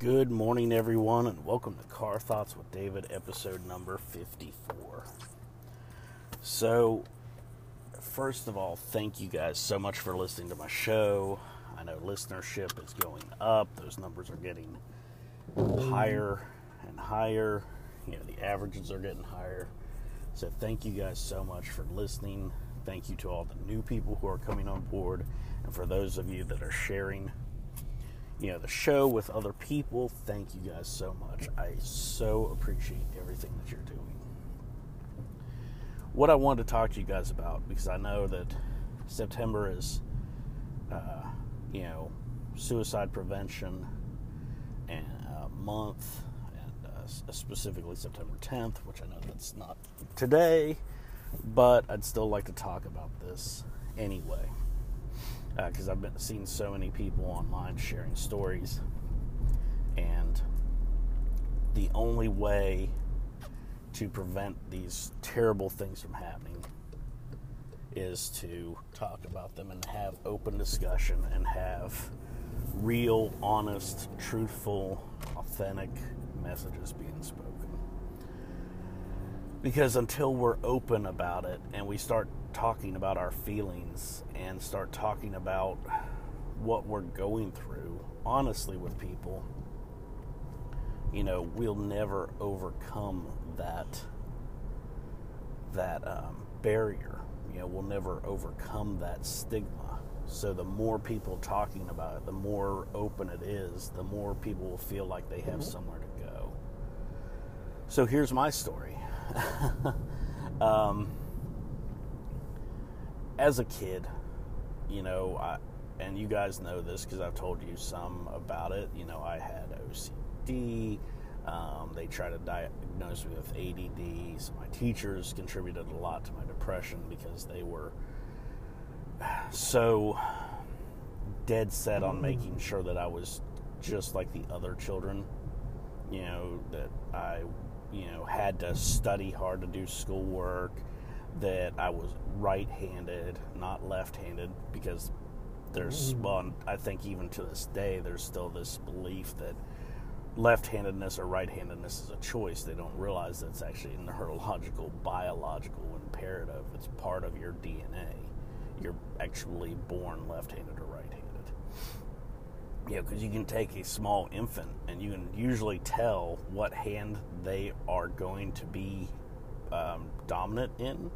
Good morning, everyone, and welcome to Car Thoughts with David, episode number 54. So, first of all, thank you guys so much for listening to my show. I know listenership is going up, those numbers are getting higher and higher. You know, the averages are getting higher. So, thank you guys so much for listening. Thank you to all the new people who are coming on board, and for those of you that are sharing you know the show with other people. Thank you guys so much. I so appreciate everything that you're doing. What i wanted to talk to you guys about because i know that september is uh, you know suicide prevention and uh, month and uh, specifically september 10th which i know that's not today but i'd still like to talk about this anyway because uh, I've been seeing so many people online sharing stories, and the only way to prevent these terrible things from happening is to talk about them and have open discussion and have real, honest, truthful, authentic messages being spoken. Because until we're open about it and we start talking about our feelings and start talking about what we're going through honestly with people, you know, we'll never overcome that that um, barrier. You know, we'll never overcome that stigma. So the more people talking about it, the more open it is, the more people will feel like they have mm-hmm. somewhere to go. So here's my story. um, as a kid, you know, I, and you guys know this because I've told you some about it. You know, I had OCD. Um, they tried to diagnose me with ADD. So my teachers contributed a lot to my depression because they were so dead set on making sure that I was just like the other children. You know, that I, you know, had to study hard to do schoolwork that I was right handed, not left handed, because there's, mm. well, I think even to this day, there's still this belief that left handedness or right handedness is a choice. They don't realize that it's actually a neurological, biological imperative. It's part of your DNA. You're actually born left handed or right handed. Yeah, because you can take a small infant and you can usually tell what hand they are going to be um, dominant in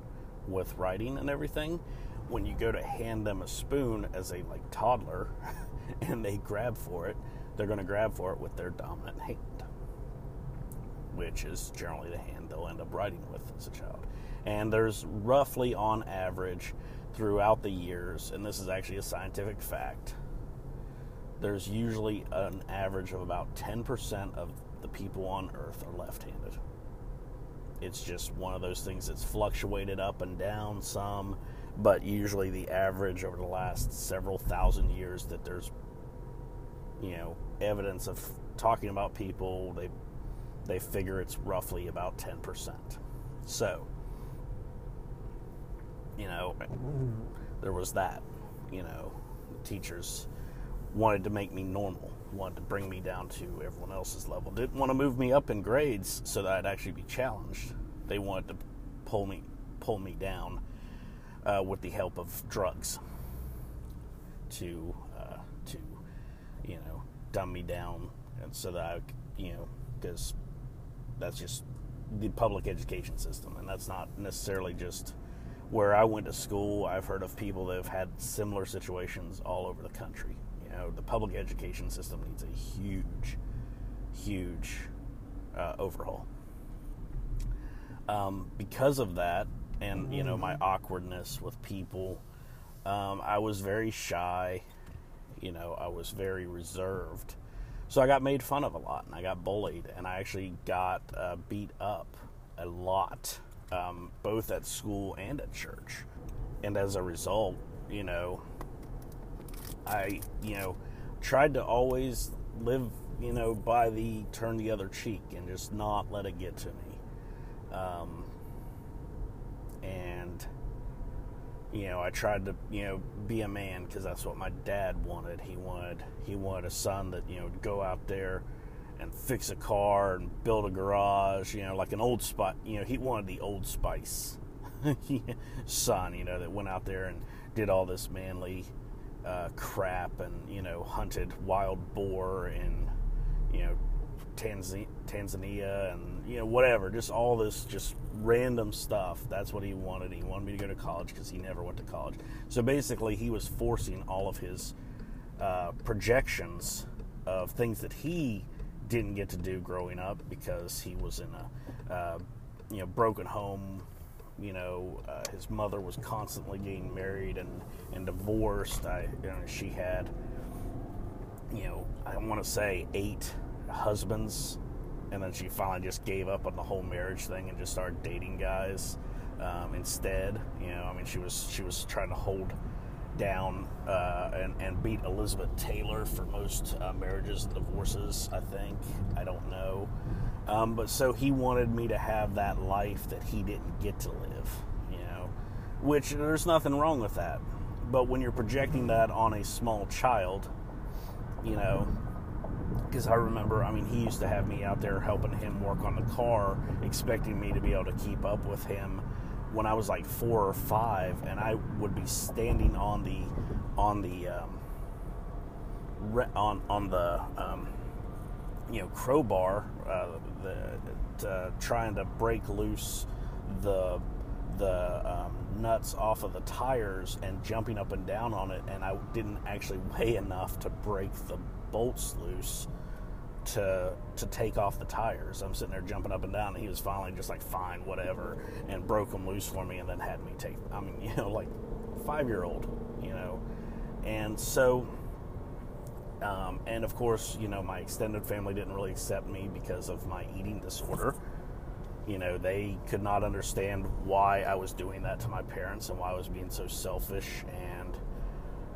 with writing and everything, when you go to hand them a spoon as a like toddler and they grab for it, they're going to grab for it with their dominant hand, which is generally the hand they'll end up writing with as a child. And there's roughly on average throughout the years, and this is actually a scientific fact, there's usually an average of about 10% of the people on earth are left handed. It's just one of those things that's fluctuated up and down some, but usually the average over the last several thousand years that there's you know evidence of talking about people they they figure it's roughly about 10%. So, you know, there was that, you know, teachers wanted to make me normal, wanted to bring me down to everyone else's level. Didn't want to move me up in grades so that I'd actually be challenged. They wanted to pull me pull me down uh, with the help of drugs to uh, to you know dumb me down, and so that I you know because that's just the public education system, and that's not necessarily just where I went to school. I've heard of people that have had similar situations all over the country know, the public education system needs a huge, huge uh, overhaul. Um, because of that, and you know my awkwardness with people, um, I was very shy. You know, I was very reserved. So I got made fun of a lot, and I got bullied, and I actually got uh, beat up a lot, um, both at school and at church. And as a result, you know, I, you know, tried to always live, you know, by the turn the other cheek and just not let it get to me. Um, and, you know, I tried to, you know, be a man because that's what my dad wanted. He wanted, he wanted a son that, you know, would go out there and fix a car and build a garage, you know, like an old spot. You know, he wanted the old spice son, you know, that went out there and did all this manly uh, crap and, you know, hunted wild boar in, you know, Tanzania, Tanzania and, you know, whatever. Just all this just random stuff. That's what he wanted. He wanted me to go to college because he never went to college. So basically, he was forcing all of his uh, projections of things that he didn't get to do growing up because he was in a uh, you know broken home. You know, uh, his mother was constantly getting married and and divorced. I you know, she had you know I want to say eight husbands, and then she finally just gave up on the whole marriage thing and just started dating guys um, instead. You know, I mean, she was she was trying to hold down uh, and, and beat Elizabeth Taylor for most uh, marriages and divorces, I think. I don't know. Um, but so he wanted me to have that life that he didn't get to live, you know, which there's nothing wrong with that. But when you're projecting that on a small child, you know, because I remember, I mean, he used to have me out there helping him work on the car, expecting me to be able to keep up with him when I was like four or five, and I would be standing on the on the um, re- on on the um, you know crowbar, the, uh, trying to break loose the the um, nuts off of the tires and jumping up and down on it, and I didn't actually weigh enough to break the bolts loose to to take off the tires. I'm sitting there jumping up and down, and he was finally just like, "Fine, whatever," and broke them loose for me, and then had me take. I mean, you know, like five year old, you know, and so. Um, and of course, you know, my extended family didn't really accept me because of my eating disorder. You know, they could not understand why I was doing that to my parents and why I was being so selfish and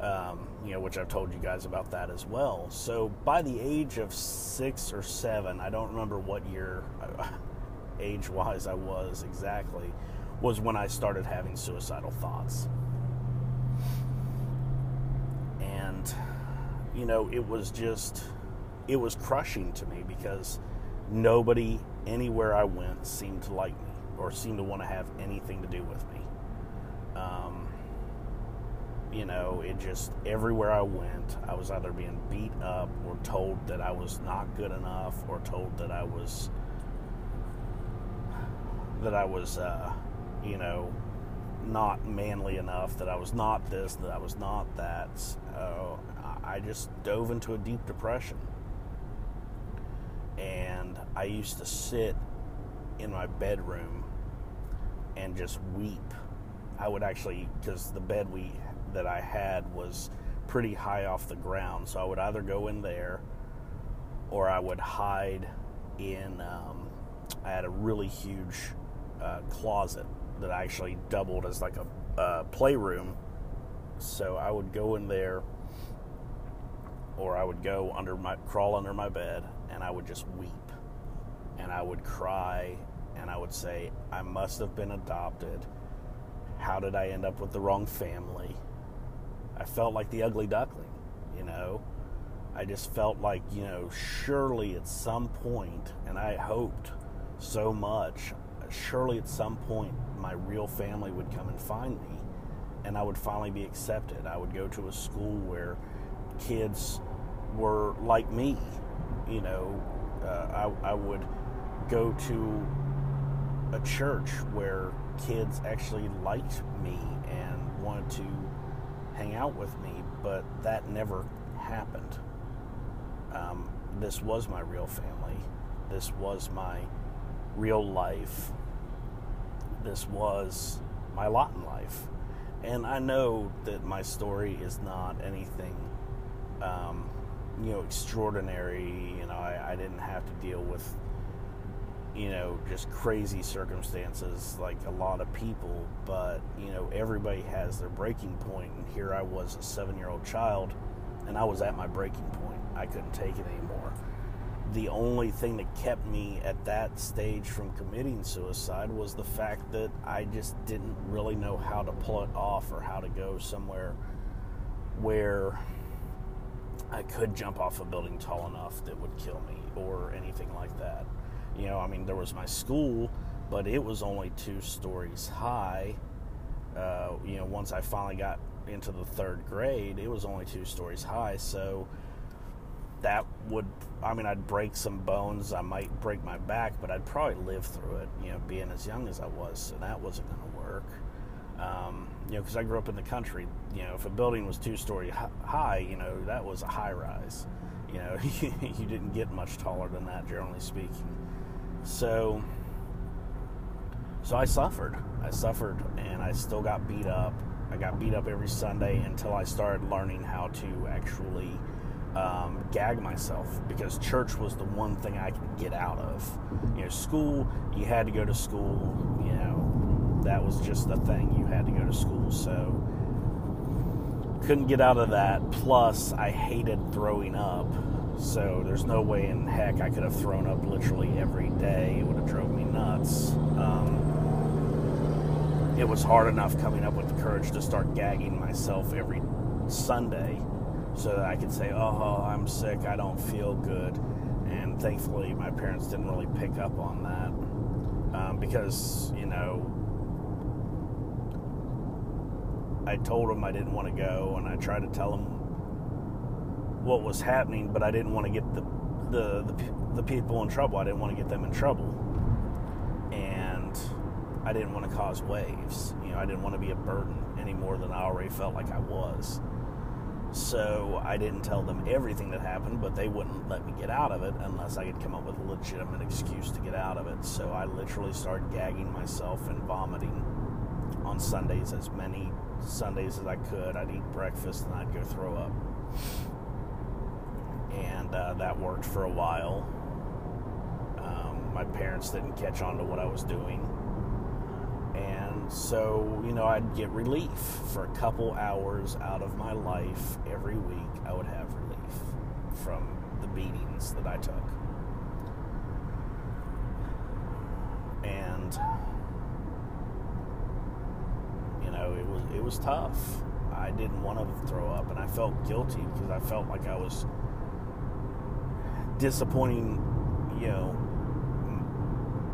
um, you know, which I've told you guys about that as well. So by the age of six or seven, I don't remember what year, age wise, I was exactly, was when I started having suicidal thoughts. And, you know, it was just, it was crushing to me because nobody anywhere I went seemed to like me or seemed to want to have anything to do with me. Um, you know, it just everywhere I went, I was either being beat up or told that I was not good enough or told that I was that I was uh, you know, not manly enough, that I was not this, that I was not that. So I just dove into a deep depression. And I used to sit in my bedroom and just weep. I would actually, because the bed we that I had was pretty high off the ground. So I would either go in there or I would hide in. Um, I had a really huge uh, closet that actually doubled as like a uh, playroom. So I would go in there or I would go under my crawl under my bed and I would just weep and I would cry and I would say I must have been adopted. How did I end up with the wrong family? I felt like the ugly duckling, you know. I just felt like, you know, surely at some point, and I hoped so much, surely at some point my real family would come and find me and I would finally be accepted. I would go to a school where kids were like me, you know. Uh, I, I would go to a church where kids actually liked me and wanted to hang out with me, but that never happened. Um, this was my real family. This was my real life. This was my lot in life. And I know that my story is not anything, um, you know, extraordinary. You know, I, I didn't have to deal with you know, just crazy circumstances like a lot of people, but, you know, everybody has their breaking point. And here I was, a seven year old child, and I was at my breaking point. I couldn't take it anymore. The only thing that kept me at that stage from committing suicide was the fact that I just didn't really know how to pull it off or how to go somewhere where I could jump off a building tall enough that would kill me or anything like that. You know, I mean, there was my school, but it was only two stories high. Uh, you know, once I finally got into the third grade, it was only two stories high. So that would, I mean, I'd break some bones. I might break my back, but I'd probably live through it, you know, being as young as I was. So that wasn't going to work. Um, you know, because I grew up in the country. You know, if a building was two story high, you know, that was a high rise. You know, you didn't get much taller than that, generally speaking. So, so I suffered. I suffered, and I still got beat up. I got beat up every Sunday until I started learning how to actually um, gag myself because church was the one thing I could get out of. You know, school, you had to go to school, you know, that was just the thing. You had to go to school. So, couldn't get out of that. Plus, I hated throwing up. So, there's no way in heck I could have thrown up literally every day. It would have drove me nuts. Um, it was hard enough coming up with the courage to start gagging myself every Sunday so that I could say, oh, I'm sick, I don't feel good. And thankfully, my parents didn't really pick up on that um, because, you know, I told them I didn't want to go and I tried to tell them what was happening, but I didn't want to get the, the, the, the people in trouble. I didn't want to get them in trouble. And I didn't want to cause waves. You know, I didn't want to be a burden any more than I already felt like I was. So I didn't tell them everything that happened, but they wouldn't let me get out of it unless I could come up with a legitimate excuse to get out of it. So I literally started gagging myself and vomiting on Sundays, as many Sundays as I could. I'd eat breakfast and I'd go throw up. And uh, that worked for a while. Um, my parents didn't catch on to what I was doing And so, you know, I'd get relief for a couple hours out of my life every week. I would have relief from the beatings that I took. And know, it was it was tough. I didn't want to throw up and I felt guilty because I felt like I was disappointing, you know,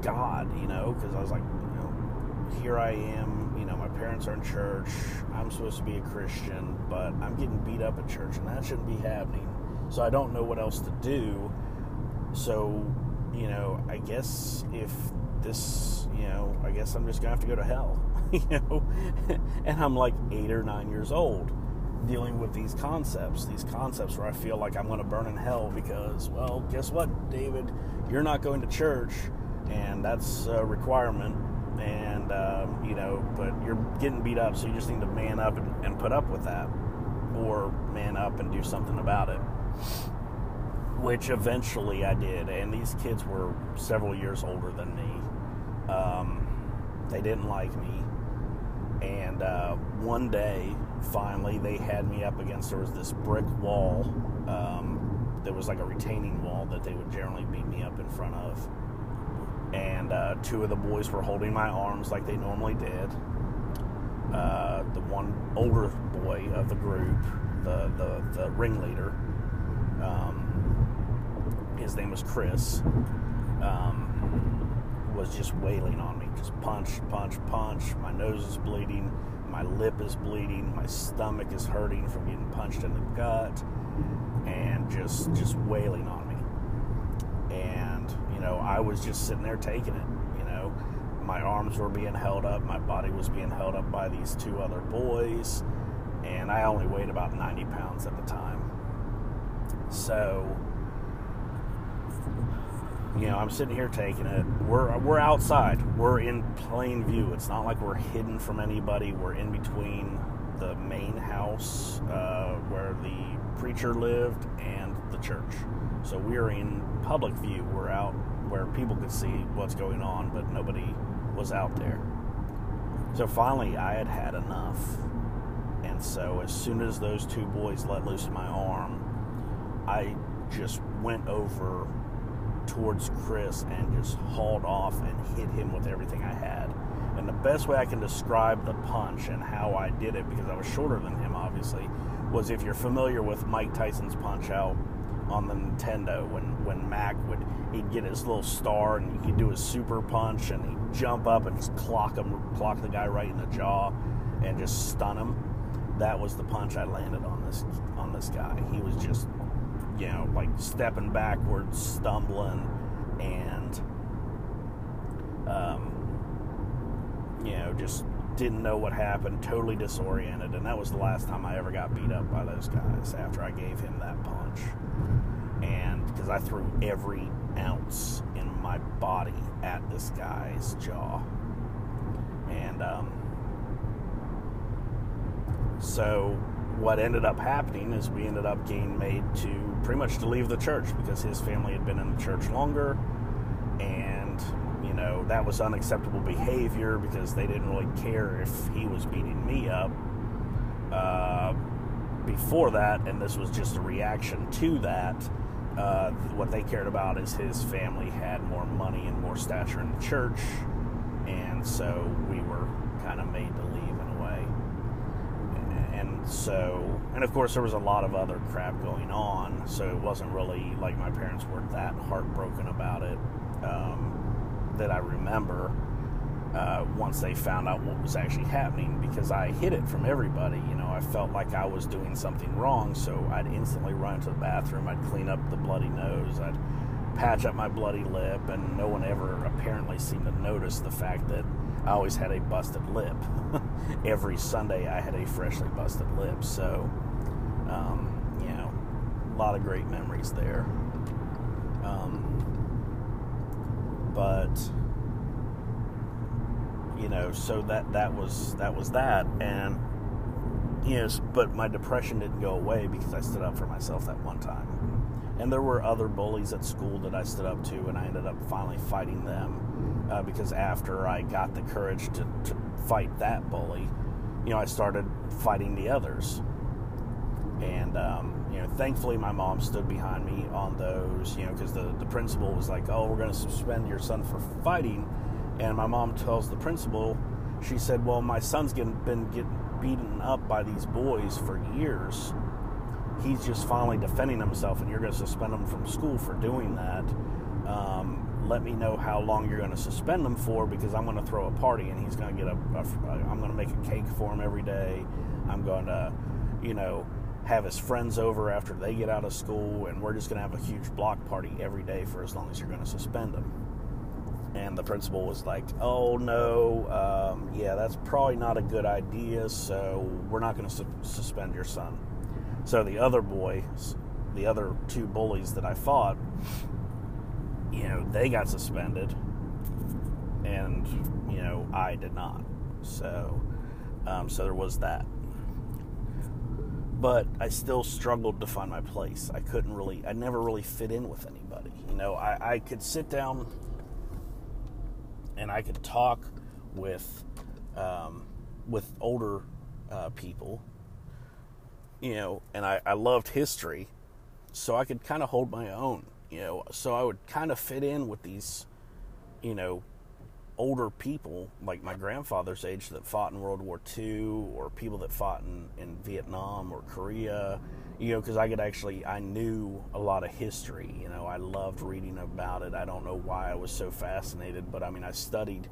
God, you know, because I was like, you know, here I am, you know, my parents are in church. I'm supposed to be a Christian, but I'm getting beat up at church, and that shouldn't be happening. So I don't know what else to do. So, you know, I guess if this, you know, I guess I'm just gonna have to go to hell, you know. and I'm like eight or nine years old dealing with these concepts, these concepts where I feel like I'm gonna burn in hell because, well, guess what, David? You're not going to church, and that's a requirement and um, you know, but you're getting beat up, so you just need to man up and, and put up with that, or man up and do something about it. Which eventually I did, and these kids were several years older than me. Um, they didn't like me, and uh, one day, finally, they had me up against. There was this brick wall. Um, there was like a retaining wall that they would generally beat me up in front of and uh, two of the boys were holding my arms like they normally did. Uh, the one older boy of the group, the the, the ringleader, um, his name was Chris, um, was just wailing on me, just punch, punch, punch. My nose is bleeding, my lip is bleeding, my stomach is hurting from getting punched in the gut, and just just wailing on me And you know, I was just sitting there taking it. You know, my arms were being held up, my body was being held up by these two other boys, and I only weighed about 90 pounds at the time. So, you know, I'm sitting here taking it. We're we're outside. We're in plain view. It's not like we're hidden from anybody. We're in between the main house uh, where the preacher lived and the church. So we're in public view. We're out where people could see what's going on, but nobody was out there. So finally, I had had enough. And so, as soon as those two boys let loose my arm, I just went over towards Chris and just hauled off and hit him with everything I had. And the best way I can describe the punch and how I did it, because I was shorter than him, obviously, was if you're familiar with Mike Tyson's Punch Out on the Nintendo, when when Mac would he'd get his little star and he'd do his super punch and he'd jump up and just clock him, clock the guy right in the jaw, and just stun him. That was the punch I landed on this on this guy. He was just you know like stepping backwards, stumbling, and um, you know just didn't know what happened, totally disoriented, and that was the last time I ever got beat up by those guys after I gave him that punch. And because I threw every ounce in my body at this guy's jaw. And um, so what ended up happening is we ended up getting made to pretty much to leave the church because his family had been in the church longer. And you know that was unacceptable behavior because they didn't really care if he was beating me up uh, before that. And this was just a reaction to that. Uh, what they cared about is his family had more money and more stature in the church. And so we were kind of made to leave in a way and so and of course there was a lot of other crap going on so it wasn't really like my parents weren't that heartbroken about it um, that I remember uh, once they found out what was actually happening because I hid it from everybody. You know, I felt like I was doing something wrong, so I'd instantly run to the bathroom, I'd clean up the bloody nose, I'd patch up my bloody lip, and no one ever apparently seemed to notice the fact that I always had a busted lip. Every Sunday I had a freshly busted lip, so, um, you know, a lot of great memories there. Um, but you know, so that that was that was that, and yes, but my depression didn't go away because I stood up for myself that one time. And there were other bullies at school that I stood up to, and I ended up finally fighting them uh, because after I got the courage to, to fight that bully, you know, I started fighting the others. And um, you know, thankfully my mom stood behind me on those, you know, because the, the principal was like, oh, we're going to suspend your son for fighting. And my mom tells the principal, she said, well, my son's getting, been getting beaten up by these boys for years. He's just finally defending himself, and you're going to suspend him from school for doing that. Um, let me know how long you're going to suspend him for because I'm going to throw a party and he's going to get a, I'm going to make a cake for him every day. I'm going to, you know, have his friends over after they get out of school, and we're just going to have a huge block party every day for as long as you're going to suspend him. And the principal was like, "Oh no, um, yeah, that's probably not a good idea. So we're not going to su- suspend your son." So the other boys, the other two bullies that I fought, you know, they got suspended, and you know, I did not. So, um, so there was that but I still struggled to find my place. I couldn't really, I never really fit in with anybody. You know, I, I could sit down and I could talk with um, with older uh, people, you know, and I, I loved history, so I could kind of hold my own, you know, so I would kind of fit in with these, you know, older people like my grandfather's age that fought in World War II or people that fought in, in Vietnam or Korea, you know, because I could actually, I knew a lot of history. You know, I loved reading about it. I don't know why I was so fascinated, but I mean, I studied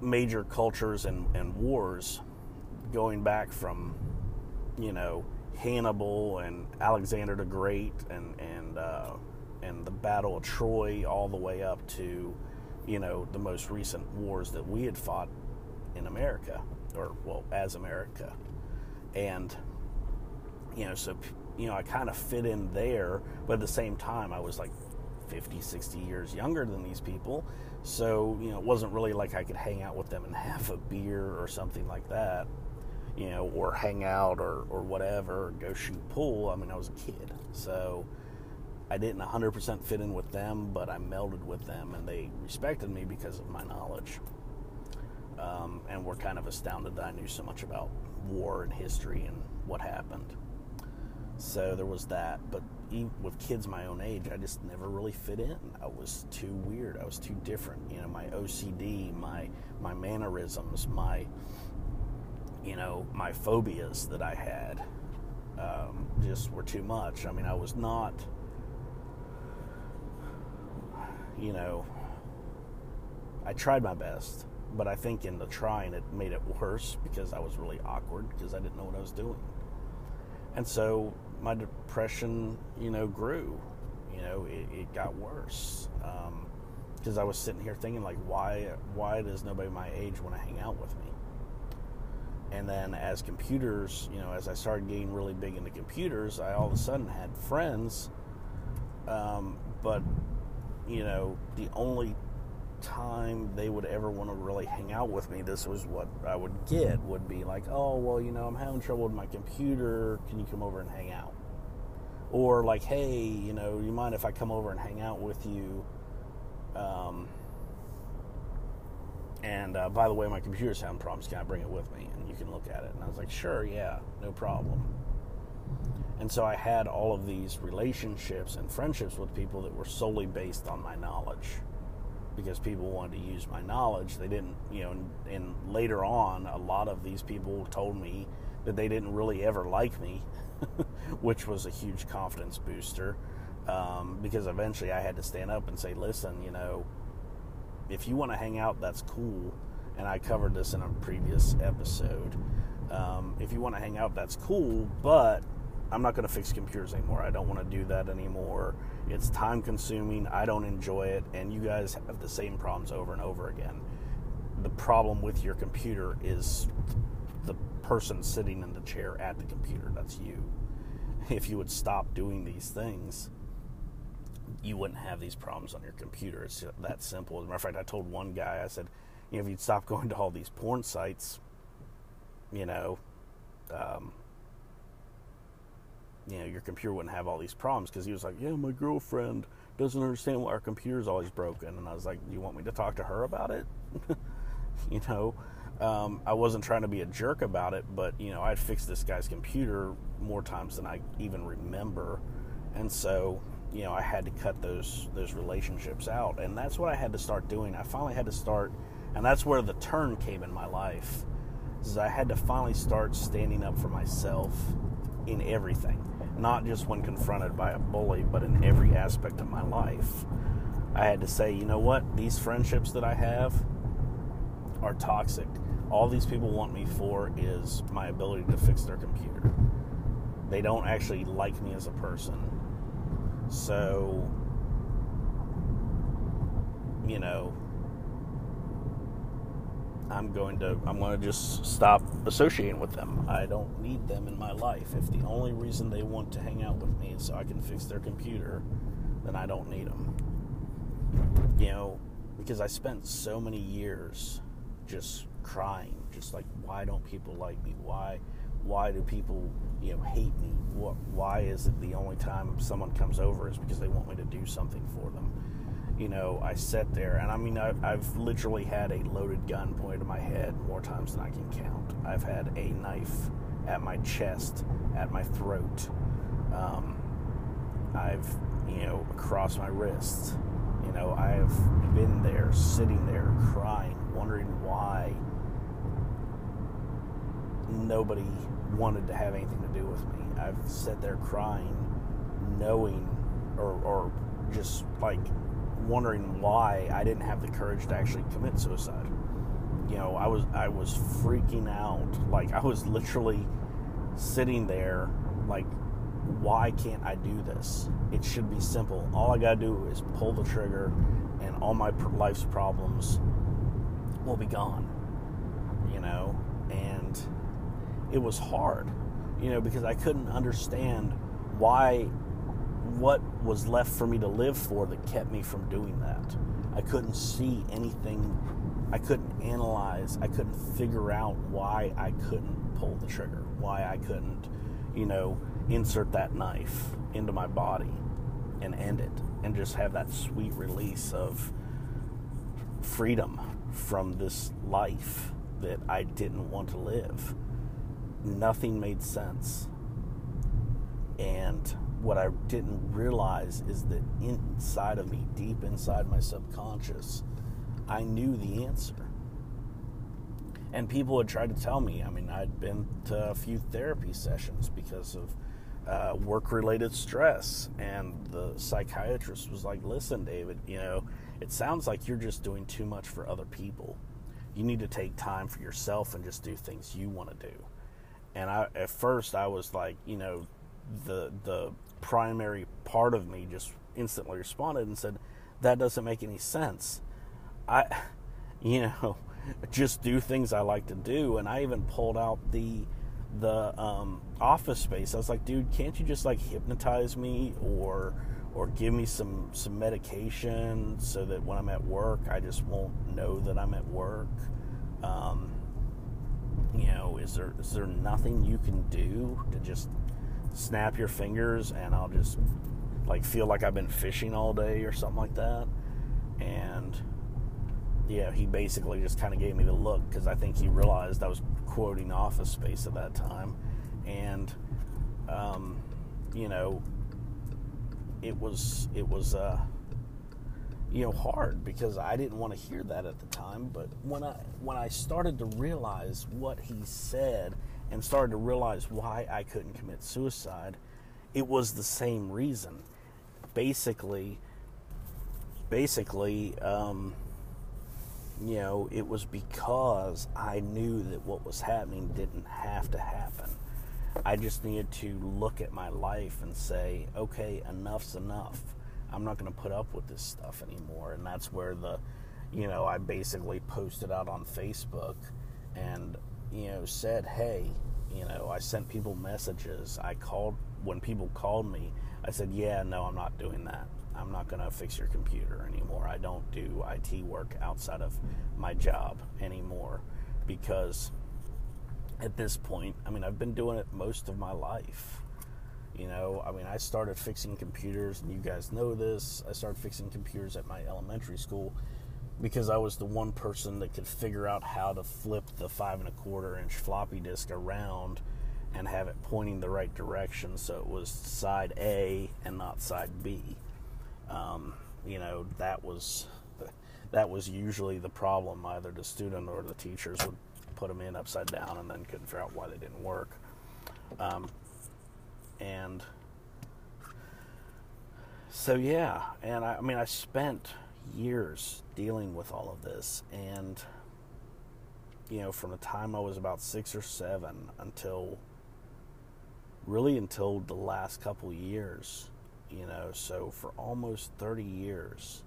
major cultures and, and wars going back from, you know, Hannibal and Alexander the Great and, and, uh, and the Battle of Troy all the way up to you know, the most recent wars that we had fought in America, or, well, as America. And, you know, so, you know, I kind of fit in there, but at the same time, I was like 50, 60 years younger than these people. So, you know, it wasn't really like I could hang out with them and have a beer or something like that, you know, or hang out or, or whatever, or go shoot pool. I mean, I was a kid. So, I didn't 100% fit in with them, but I melded with them and they respected me because of my knowledge. Um, and were kind of astounded that I knew so much about war and history and what happened. So there was that. But with kids my own age, I just never really fit in. I was too weird. I was too different. You know, my OCD, my my mannerisms, my you know my phobias that I had um, just were too much. I mean, I was not, you know, I tried my best, but I think in the trying it made it worse because I was really awkward because I didn't know what I was doing. And so my depression, you know, grew. You know, it, it got worse because um, I was sitting here thinking, like, why, why does nobody my age want to hang out with me? And then as computers, you know, as I started getting really big into computers, I all of a sudden had friends. Um, but, you know, the only time they would ever want to really hang out with me, this was what I would get, would be like, oh, well, you know, I'm having trouble with my computer. Can you come over and hang out? Or like, hey, you know, you mind if I come over and hang out with you? Um, and uh, by the way, my computer's having problems. Can I bring it with me? And you can look at it. And I was like, sure, yeah, no problem. And so I had all of these relationships and friendships with people that were solely based on my knowledge because people wanted to use my knowledge. They didn't, you know, and, and later on, a lot of these people told me that they didn't really ever like me, which was a huge confidence booster. Um, because eventually I had to stand up and say, listen, you know, if you want to hang out, that's cool. And I covered this in a previous episode. Um, if you want to hang out, that's cool, but I'm not going to fix computers anymore. I don't want to do that anymore. It's time consuming. I don't enjoy it. And you guys have the same problems over and over again. The problem with your computer is the person sitting in the chair at the computer. That's you. If you would stop doing these things, you wouldn't have these problems on your computer. It's that simple. As a matter of fact, I told one guy, I said, you know, if you'd stop going to all these porn sites, you know, um, you know, your computer wouldn't have all these problems because he was like, yeah, my girlfriend doesn't understand why our computer's always broken. And I was like, you want me to talk to her about it? you know, um, I wasn't trying to be a jerk about it, but, you know, I'd fixed this guy's computer more times than I even remember. And so, you know, I had to cut those those relationships out, and that's what I had to start doing. I finally had to start, and that's where the turn came in my life. Is I had to finally start standing up for myself in everything, not just when confronted by a bully, but in every aspect of my life. I had to say, you know what, these friendships that I have are toxic. All these people want me for is my ability to fix their computer. They don't actually like me as a person so, you know, I'm going to I'm going to just stop associating with them. I don't need them in my life. If the only reason they want to hang out with me is so I can fix their computer, then I don't need them. You know, because I spent so many years just crying, just like why don't people like me? Why why do people you know hate me? What, why is it the only time someone comes over is because they want me to do something for them? You know i sat there and i mean I, have literally had a loaded gun pointed to my head more times than i can count. I've had a knife at my chest at my throat. Um, i've you know across my wrists. You know i've been there sitting there crying wondering why nobody wanted to have anything to do with me. I've sat there crying, knowing, or, or just like wondering why I didn't have the courage to actually commit suicide. You know, I was I was freaking out. Like I was literally sitting there, like, why can't I do this? It should be simple. All I gotta do is pull the trigger, and all my life's problems will be gone. You know, and it was hard, you know, because I couldn't understand why what was left for me to live for that kept me from doing that. I couldn't see anything. I couldn't analyze. I couldn't figure out why I couldn't pull the trigger. Why I couldn't, you know, insert that knife into my body and end it and just have that sweet release of freedom from this life that I didn't want to live nothing made sense. And what I didn't realize is that inside of me, deep inside my subconscious, I knew the answer. And people had tried to tell me. I mean, I'd been to a few therapy sessions because of uh, work related stress. And the psychiatrist was like, listen, David, you know, it sounds like you're just doing too much for other people. You need to take time for yourself and just do things you want to do. And I, at first, I was like, you know, the the primary part of me just instantly responded and said, "That doesn't make any sense." I, you know, just do things I like to do, and I even pulled out the the um, office space. I was like, dude, can't you just like hypnotize me or or give me some some medication so that when I'm at work, I just won't know that I'm at work. Um, you know, is there is there nothing you can do to just snap your fingers and I'll just like feel like I've been fishing all day or something like that? And yeah, he basically just kind of gave me the look because I think he realized I was quoting Office Space at that time, and um, you know, it was it was uh, you know hard because I didn't want to hear that at the time. But when I when I started to realize what he said and started to realize why I couldn't commit suicide, it was the same reason. Basically, basically, um, you know, it was because I knew that what was happening didn't have to happen. I just needed to look at my life and say, okay, enough's enough. I'm not going to put up with this stuff anymore. And that's where the, you know, I basically posted out on Facebook and, you know, said, hey, you know, I sent people messages. I called, when people called me, I said, yeah, no, I'm not doing that. I'm not going to fix your computer anymore. I don't do IT work outside of my job anymore because at this point, I mean, I've been doing it most of my life. You know, I mean, I started fixing computers, and you guys know this. I started fixing computers at my elementary school because I was the one person that could figure out how to flip the five and a quarter inch floppy disk around and have it pointing the right direction so it was side A and not side B um, you know that was that was usually the problem. Either the student or the teachers would put them in upside down and then couldn't figure out why they didn't work. Um, and so yeah, and I, I mean I spent years dealing with all of this, and you know from the time I was about six or seven until really until the last couple years you know, so for almost 30 years,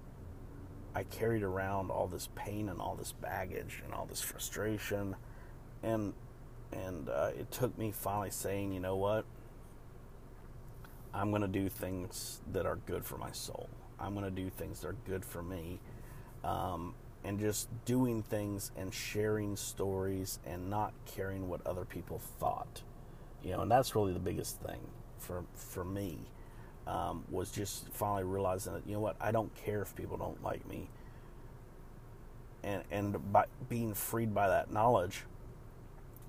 I carried around all this pain and all this baggage and all this frustration, and and uh, it took me finally saying, you know what, I'm going to do things that are good for my soul. I'm going to do things that are good for me, um, and just doing things and sharing stories and not caring what other people thought, you know, and that's really the biggest thing for for me um, was just finally realizing that you know what I don't care if people don't like me, and and by being freed by that knowledge,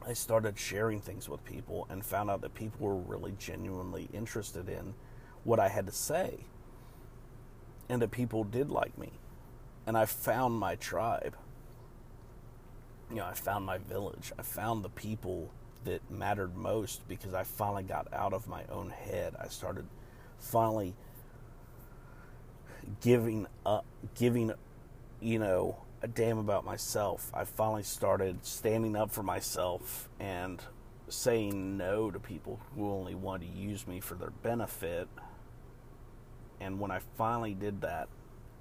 I started sharing things with people and found out that people were really genuinely interested in what I had to say, and that people did like me, and I found my tribe. You know, I found my village. I found the people that mattered most because I finally got out of my own head. I started finally giving up, giving, you know, a damn about myself. I finally started standing up for myself and saying no to people who only wanted to use me for their benefit. And when I finally did that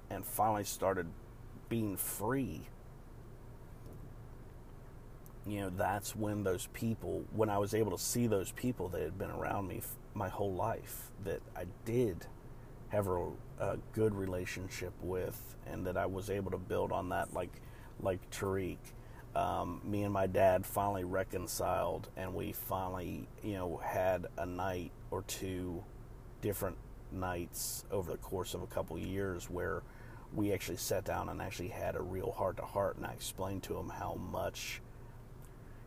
and finally started being free, you know, that's when those people, when I was able to see those people that had been around me my whole life that I did have a, a, good relationship with, and that I was able to build on that. Like like Tariq, um, me and my dad finally reconciled, and we finally you know had a night or two, different nights over the course of a couple years where we actually sat down and actually had a real heart to heart, and I explained to him how much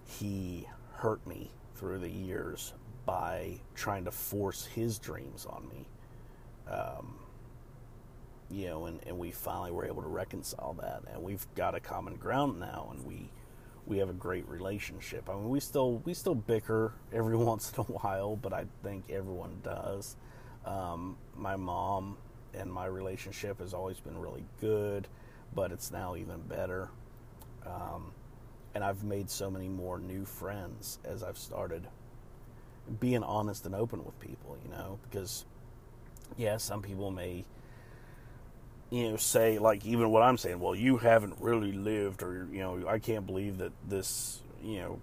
he hurt me through the years by trying to force his dreams on me. Um, you know, and, and we finally were able to reconcile that, and we've got a common ground now, and we we have a great relationship. I mean, we still we still bicker every once in a while, but I think everyone does. Um, my mom and my relationship has always been really good, but it's now even better. Um, and I've made so many more new friends as I've started being honest and open with people, you know, because yeah, some people may you know say like even what I'm saying, well, you haven't really lived or you know, I can't believe that this, you know,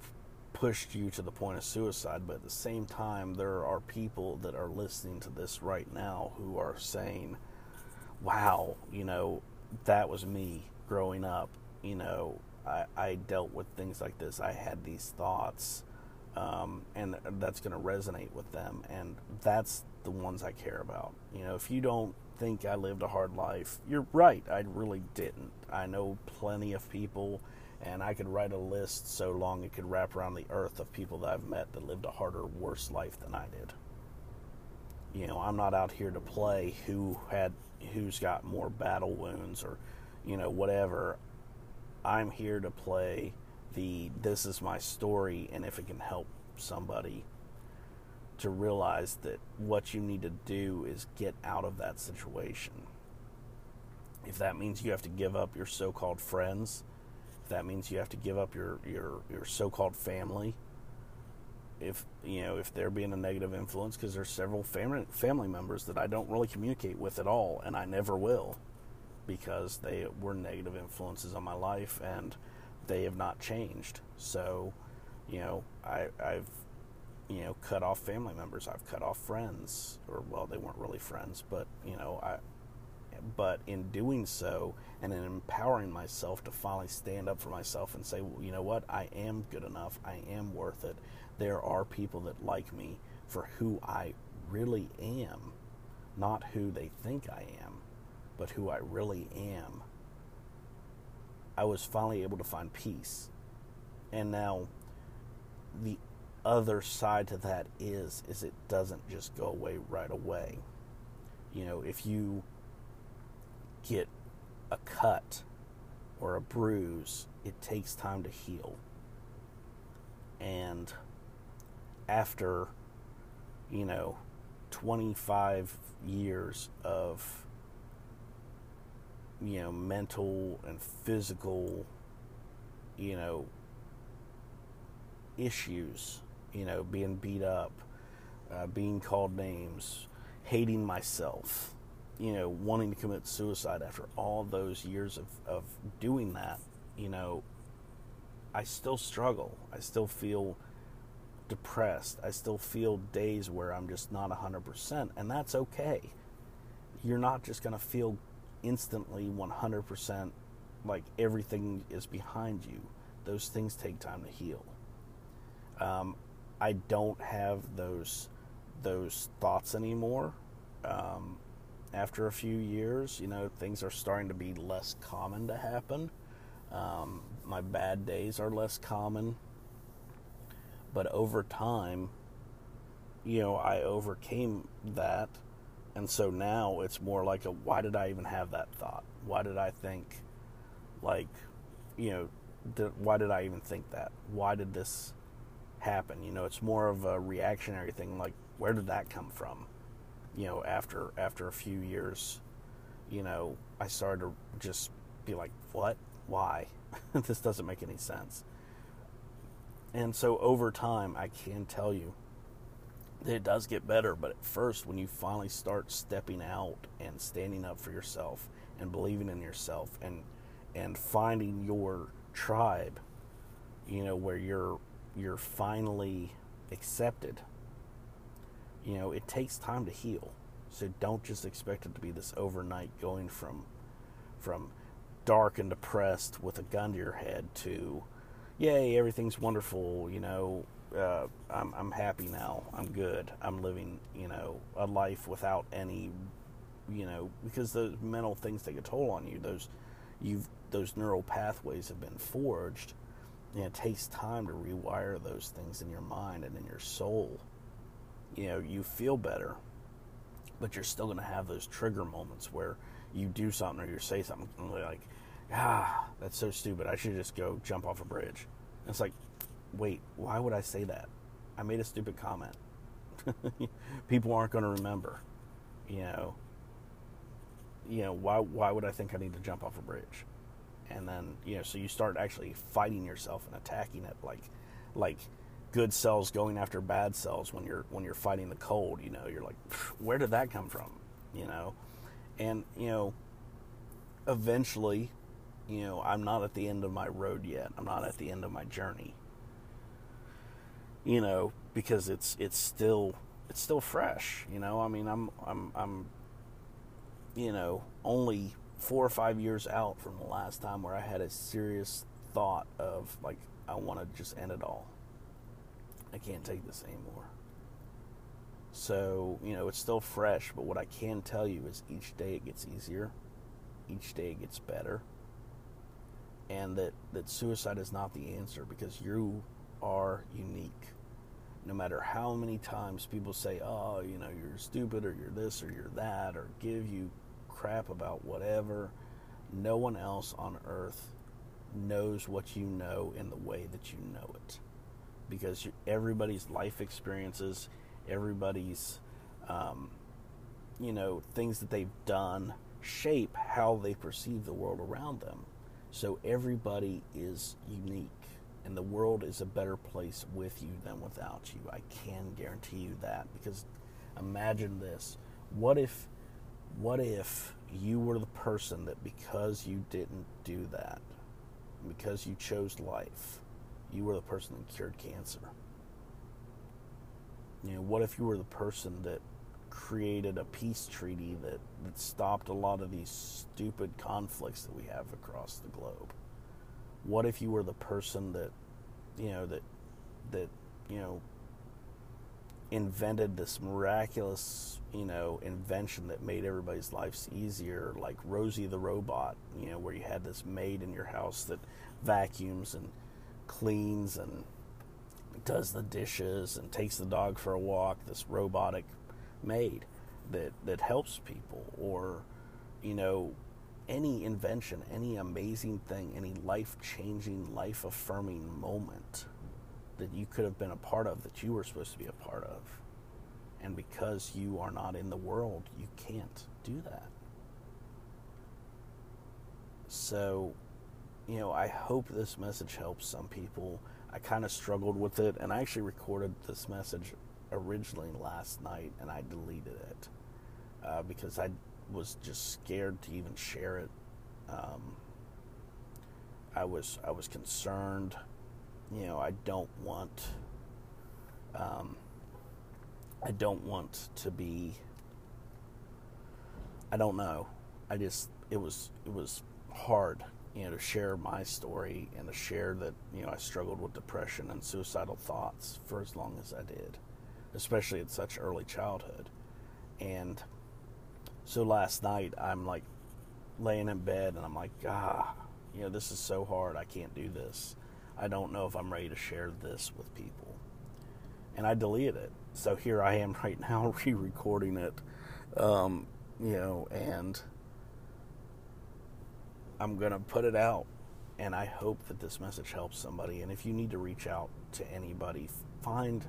pushed you to the point of suicide, but at the same time there are people that are listening to this right now who are saying, "Wow, you know, that was me growing up, you know, I, I dealt with things like this. I had these thoughts, um, and that's going to resonate with them. And that's the ones I care about. You know, if you don't think I lived a hard life, you're right. I really didn't. I know plenty of people, and I could write a list so long it could wrap around the earth of people that I've met that lived a harder, worse life than I did. You know, I'm not out here to play who had who's got more battle wounds or you know whatever I'm here to play the this is my story, and if it can help somebody to realize that what you need to do is get out of that situation. If that means you have to give up your so called friends, if that means you have to give up your, your, your so called family, if you know if they're being a negative influence because there's several family family members that I don't really communicate with at all and I never will because they were negative influences on my life and they have not changed. So, you know, I, I've, you know, cut off family members. I've cut off friends, or well, they weren't really friends, but you know, I. But in doing so, and in empowering myself to finally stand up for myself and say, well, you know what, I am good enough. I am worth it. There are people that like me for who I really am, not who they think I am but who I really am, I was finally able to find peace. And now the other side to that is is it doesn't just go away right away. You know, if you get a cut or a bruise, it takes time to heal. And after, you know, 25 years of you know, mental and physical, you know, issues, you know, being beat up, uh, being called names, hating myself, you know, wanting to commit suicide after all those years of, of doing that, you know, I still struggle. I still feel depressed. I still feel days where I'm just not 100%, and that's okay. You're not just going to feel instantly 100% like everything is behind you. Those things take time to heal. Um, I don't have those those thoughts anymore. Um, after a few years, you know, things are starting to be less common to happen. Um, my bad days are less common. But over time, you know, I overcame that and so now it's more like a why did I even have that thought? Why did I think, like, you know, why did I even think that? Why did this happen? You know, it's more of a reactionary thing. Like, where did that come from? You know, after after a few years, you know, I started to just be like, what? Why? this doesn't make any sense. And so over time, I can tell you it does get better, but at first, when you finally start stepping out and standing up for yourself and believing in yourself and and finding your tribe, you know, where you're you're finally accepted. You know, it takes time to heal. So don't just expect it to be this overnight going from from dark and depressed with a gun to your head to yay, everything's wonderful, you know, uh, I'm, I'm happy now. I'm good. I'm living, you know, a life without any, you know, because those mental things take a toll on you. Those, you've those neural pathways have been forged, and it takes time to rewire those things in your mind and in your soul. You know, you feel better, but you're still going to have those trigger moments where you do something or you say something like, ah, that's so stupid. I should just go jump off a bridge And it's like, wait, why would I say that? I made a stupid comment. People aren't going to remember. You know, you know why? Why would I think I need to jump off a bridge? And then you know, so you start actually fighting yourself and attacking it like, like good cells going after bad cells when you're when you're fighting the cold. You know, you're like, where did that come from? You know, and you know, eventually, you know, I'm not at the end of my road yet. I'm not at the end of my journey. You know, because it's it's still it's still fresh. You know, I mean, I'm I'm I'm you know only four or five years out from the last time where I had a serious thought of like I want to just end it all. I can't take this anymore. So, you know, it's still fresh, but what I can tell you is each day it gets easier, each day it gets better, and that, that suicide is not the answer because you are unique no matter how many times people say, oh, you know, you're stupid or you're this or you're that, or give you crap about whatever, no one else on earth knows what you know in the way that you know it. Because everybody's life experiences, everybody's, um, you know, things that they've done shape how they perceive the world around them. So everybody is unique and the world is a better place with you than without you. I can guarantee you that because imagine this. What if what if you were the person that because you didn't do that, because you chose life, you were the person that cured cancer? You know, what if you were the person that created a peace treaty that, that stopped a lot of these stupid conflicts that we have across the globe? what if you were the person that you know that that you know invented this miraculous you know invention that made everybody's lives easier like rosie the robot you know where you had this maid in your house that vacuums and cleans and does the dishes and takes the dog for a walk this robotic maid that that helps people or you know any invention, any amazing thing, any life changing, life affirming moment that you could have been a part of, that you were supposed to be a part of. And because you are not in the world, you can't do that. So, you know, I hope this message helps some people. I kind of struggled with it, and I actually recorded this message originally last night and I deleted it uh, because I was just scared to even share it. Um, I was I was concerned. You know, I don't want. Um, I don't want to be. I don't know. I just it was it was hard, you know, to share my story and to share that you know I struggled with depression and suicidal thoughts for as long as I did, especially at such early childhood, and so last night, I'm like laying in bed and I'm like, ah, you know, this is so hard. I can't do this. I don't know if I'm ready to share this with people. And I deleted it. So here I am right now re recording it, um, you know, and I'm going to put it out. And I hope that this message helps somebody. And if you need to reach out to anybody, find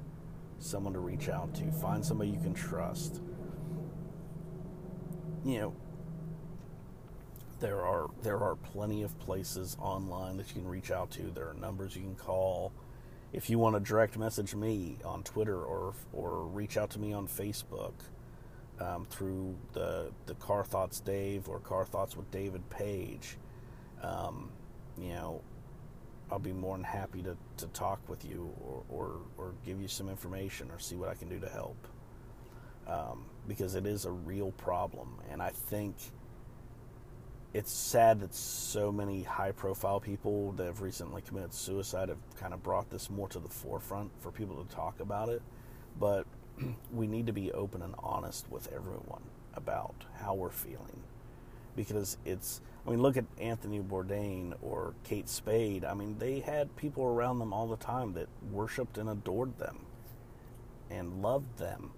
someone to reach out to, find somebody you can trust you know, there are there are plenty of places online that you can reach out to. There are numbers you can call. If you want to direct message me on Twitter or or reach out to me on Facebook um, through the the Car Thoughts Dave or Car Thoughts with David Page, um, you know, I'll be more than happy to, to talk with you or, or, or give you some information or see what I can do to help um, because it is a real problem. And I think it's sad that so many high profile people that have recently committed suicide have kind of brought this more to the forefront for people to talk about it. But we need to be open and honest with everyone about how we're feeling. Because it's, I mean, look at Anthony Bourdain or Kate Spade. I mean, they had people around them all the time that worshiped and adored them and loved them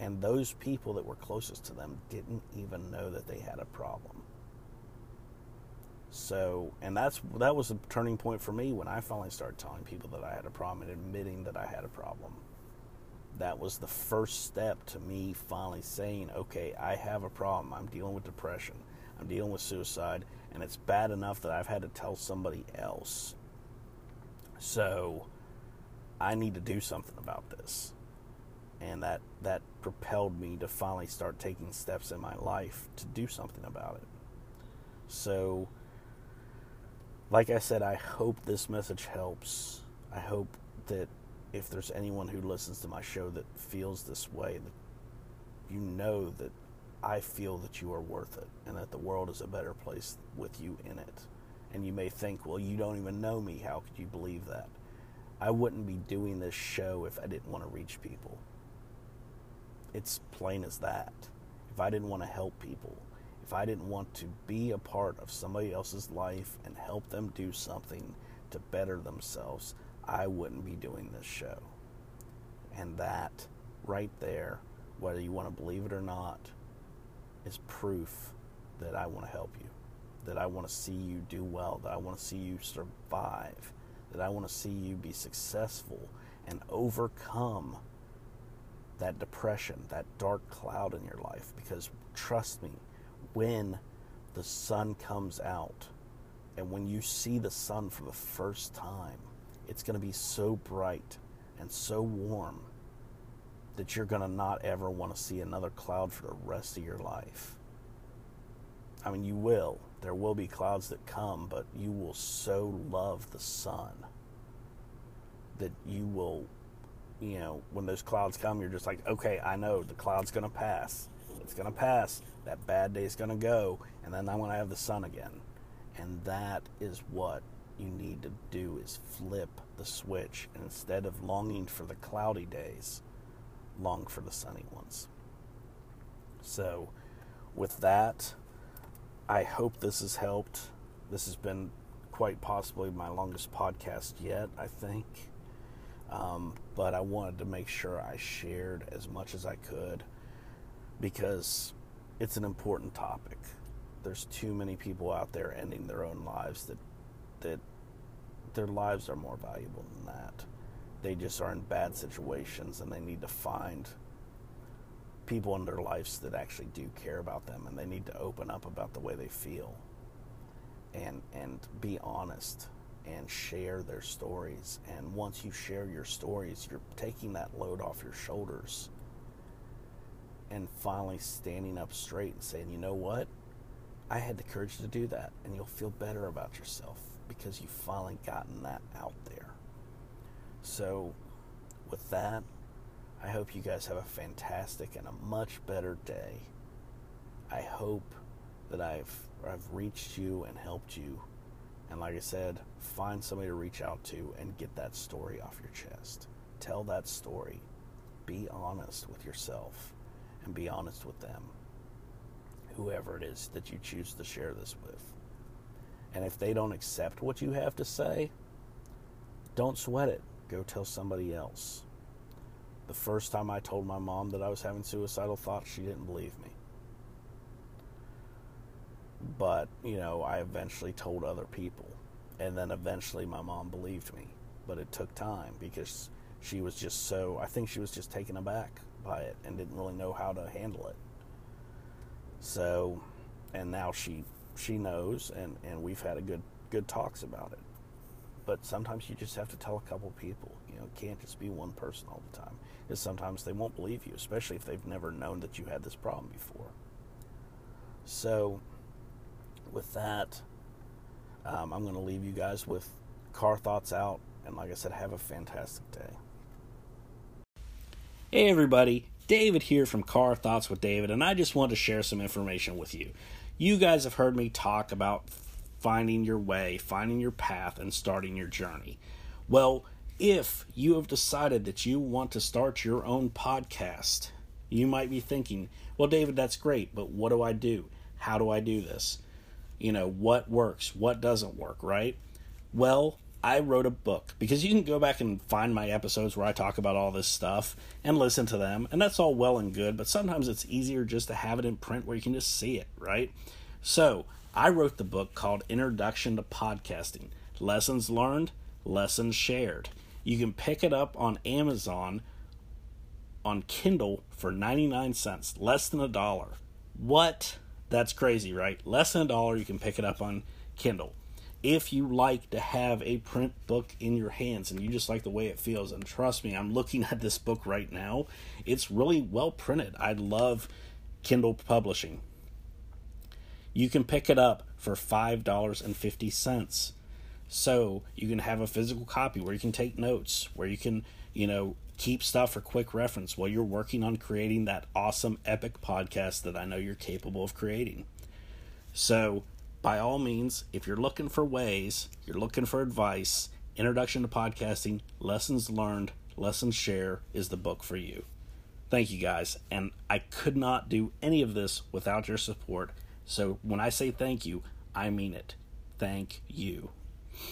and those people that were closest to them didn't even know that they had a problem. So, and that's that was a turning point for me when I finally started telling people that I had a problem and admitting that I had a problem. That was the first step to me finally saying, "Okay, I have a problem. I'm dealing with depression. I'm dealing with suicide, and it's bad enough that I've had to tell somebody else." So, I need to do something about this. And that that propelled me to finally start taking steps in my life to do something about it. So, like I said, I hope this message helps. I hope that if there's anyone who listens to my show that feels this way, that you know that I feel that you are worth it and that the world is a better place with you in it. And you may think, well, you don't even know me. How could you believe that? I wouldn't be doing this show if I didn't want to reach people. It's plain as that. If I didn't want to help people, if I didn't want to be a part of somebody else's life and help them do something to better themselves, I wouldn't be doing this show. And that right there, whether you want to believe it or not, is proof that I want to help you, that I want to see you do well, that I want to see you survive, that I want to see you be successful and overcome that depression, that dark cloud in your life. Because trust me, when the sun comes out and when you see the sun for the first time, it's going to be so bright and so warm that you're going to not ever want to see another cloud for the rest of your life. I mean, you will. There will be clouds that come, but you will so love the sun that you will, you know, when those clouds come, you're just like, okay, I know the cloud's going to pass. It's going to pass that bad day's going to go, and then I'm going to have the sun again. And that is what you need to do is flip the switch and instead of longing for the cloudy days, long for the sunny ones. So, with that, I hope this has helped. This has been quite possibly my longest podcast yet, I think. Um, but I wanted to make sure I shared as much as I could because it's an important topic. There's too many people out there ending their own lives that that their lives are more valuable than that. They just are in bad situations and they need to find people in their lives that actually do care about them and they need to open up about the way they feel and and be honest and share their stories and once you share your stories you're taking that load off your shoulders and finally standing up straight and saying, you know what? I had the courage to do that. And you'll feel better about yourself because you've finally gotten that out there. So, with that, I hope you guys have a fantastic and a much better day. I hope that I've I've reached you and helped you. And like I said, find somebody to reach out to and get that story off your chest. Tell that story. Be honest with yourself and be honest with them, whoever it is that you choose to share this with. And if they don't accept what you have to say, don't sweat it. Go tell somebody else. The first time I told my mom that I was having suicidal thoughts, she didn't believe me. But, you know, I eventually told other people. And then eventually my mom believed me. But it took time because she was just so, I think she was just taken aback by it and didn't really know how to handle it. So, and now she she knows, and and we've had a good good talks about it. But sometimes you just have to tell a couple people. You know, it can't just be one person all the time. Because sometimes they won't believe you, especially if they've never known that you had this problem before. So, with that, um, I'm going to leave you guys with car thoughts out. And like I said, have a fantastic day. Hey everybody, David here from Car Thoughts with David, and I just want to share some information with you. You guys have heard me talk about finding your way, finding your path, and starting your journey. Well, if you have decided that you want to start your own podcast, you might be thinking, well, David, that's great, but what do I do? How do I do this? You know, what works? What doesn't work, right? Well, I wrote a book because you can go back and find my episodes where I talk about all this stuff and listen to them, and that's all well and good, but sometimes it's easier just to have it in print where you can just see it, right? So, I wrote the book called Introduction to Podcasting Lessons Learned, Lessons Shared. You can pick it up on Amazon on Kindle for 99 cents, less than a dollar. What? That's crazy, right? Less than a dollar, you can pick it up on Kindle. If you like to have a print book in your hands and you just like the way it feels, and trust me, I'm looking at this book right now, it's really well printed. I love Kindle publishing. You can pick it up for $5.50. So you can have a physical copy where you can take notes, where you can, you know, keep stuff for quick reference while you're working on creating that awesome epic podcast that I know you're capable of creating. So, by all means, if you're looking for ways, you're looking for advice, Introduction to Podcasting, Lessons Learned, Lessons Share is the book for you. Thank you guys. And I could not do any of this without your support. So when I say thank you, I mean it. Thank you.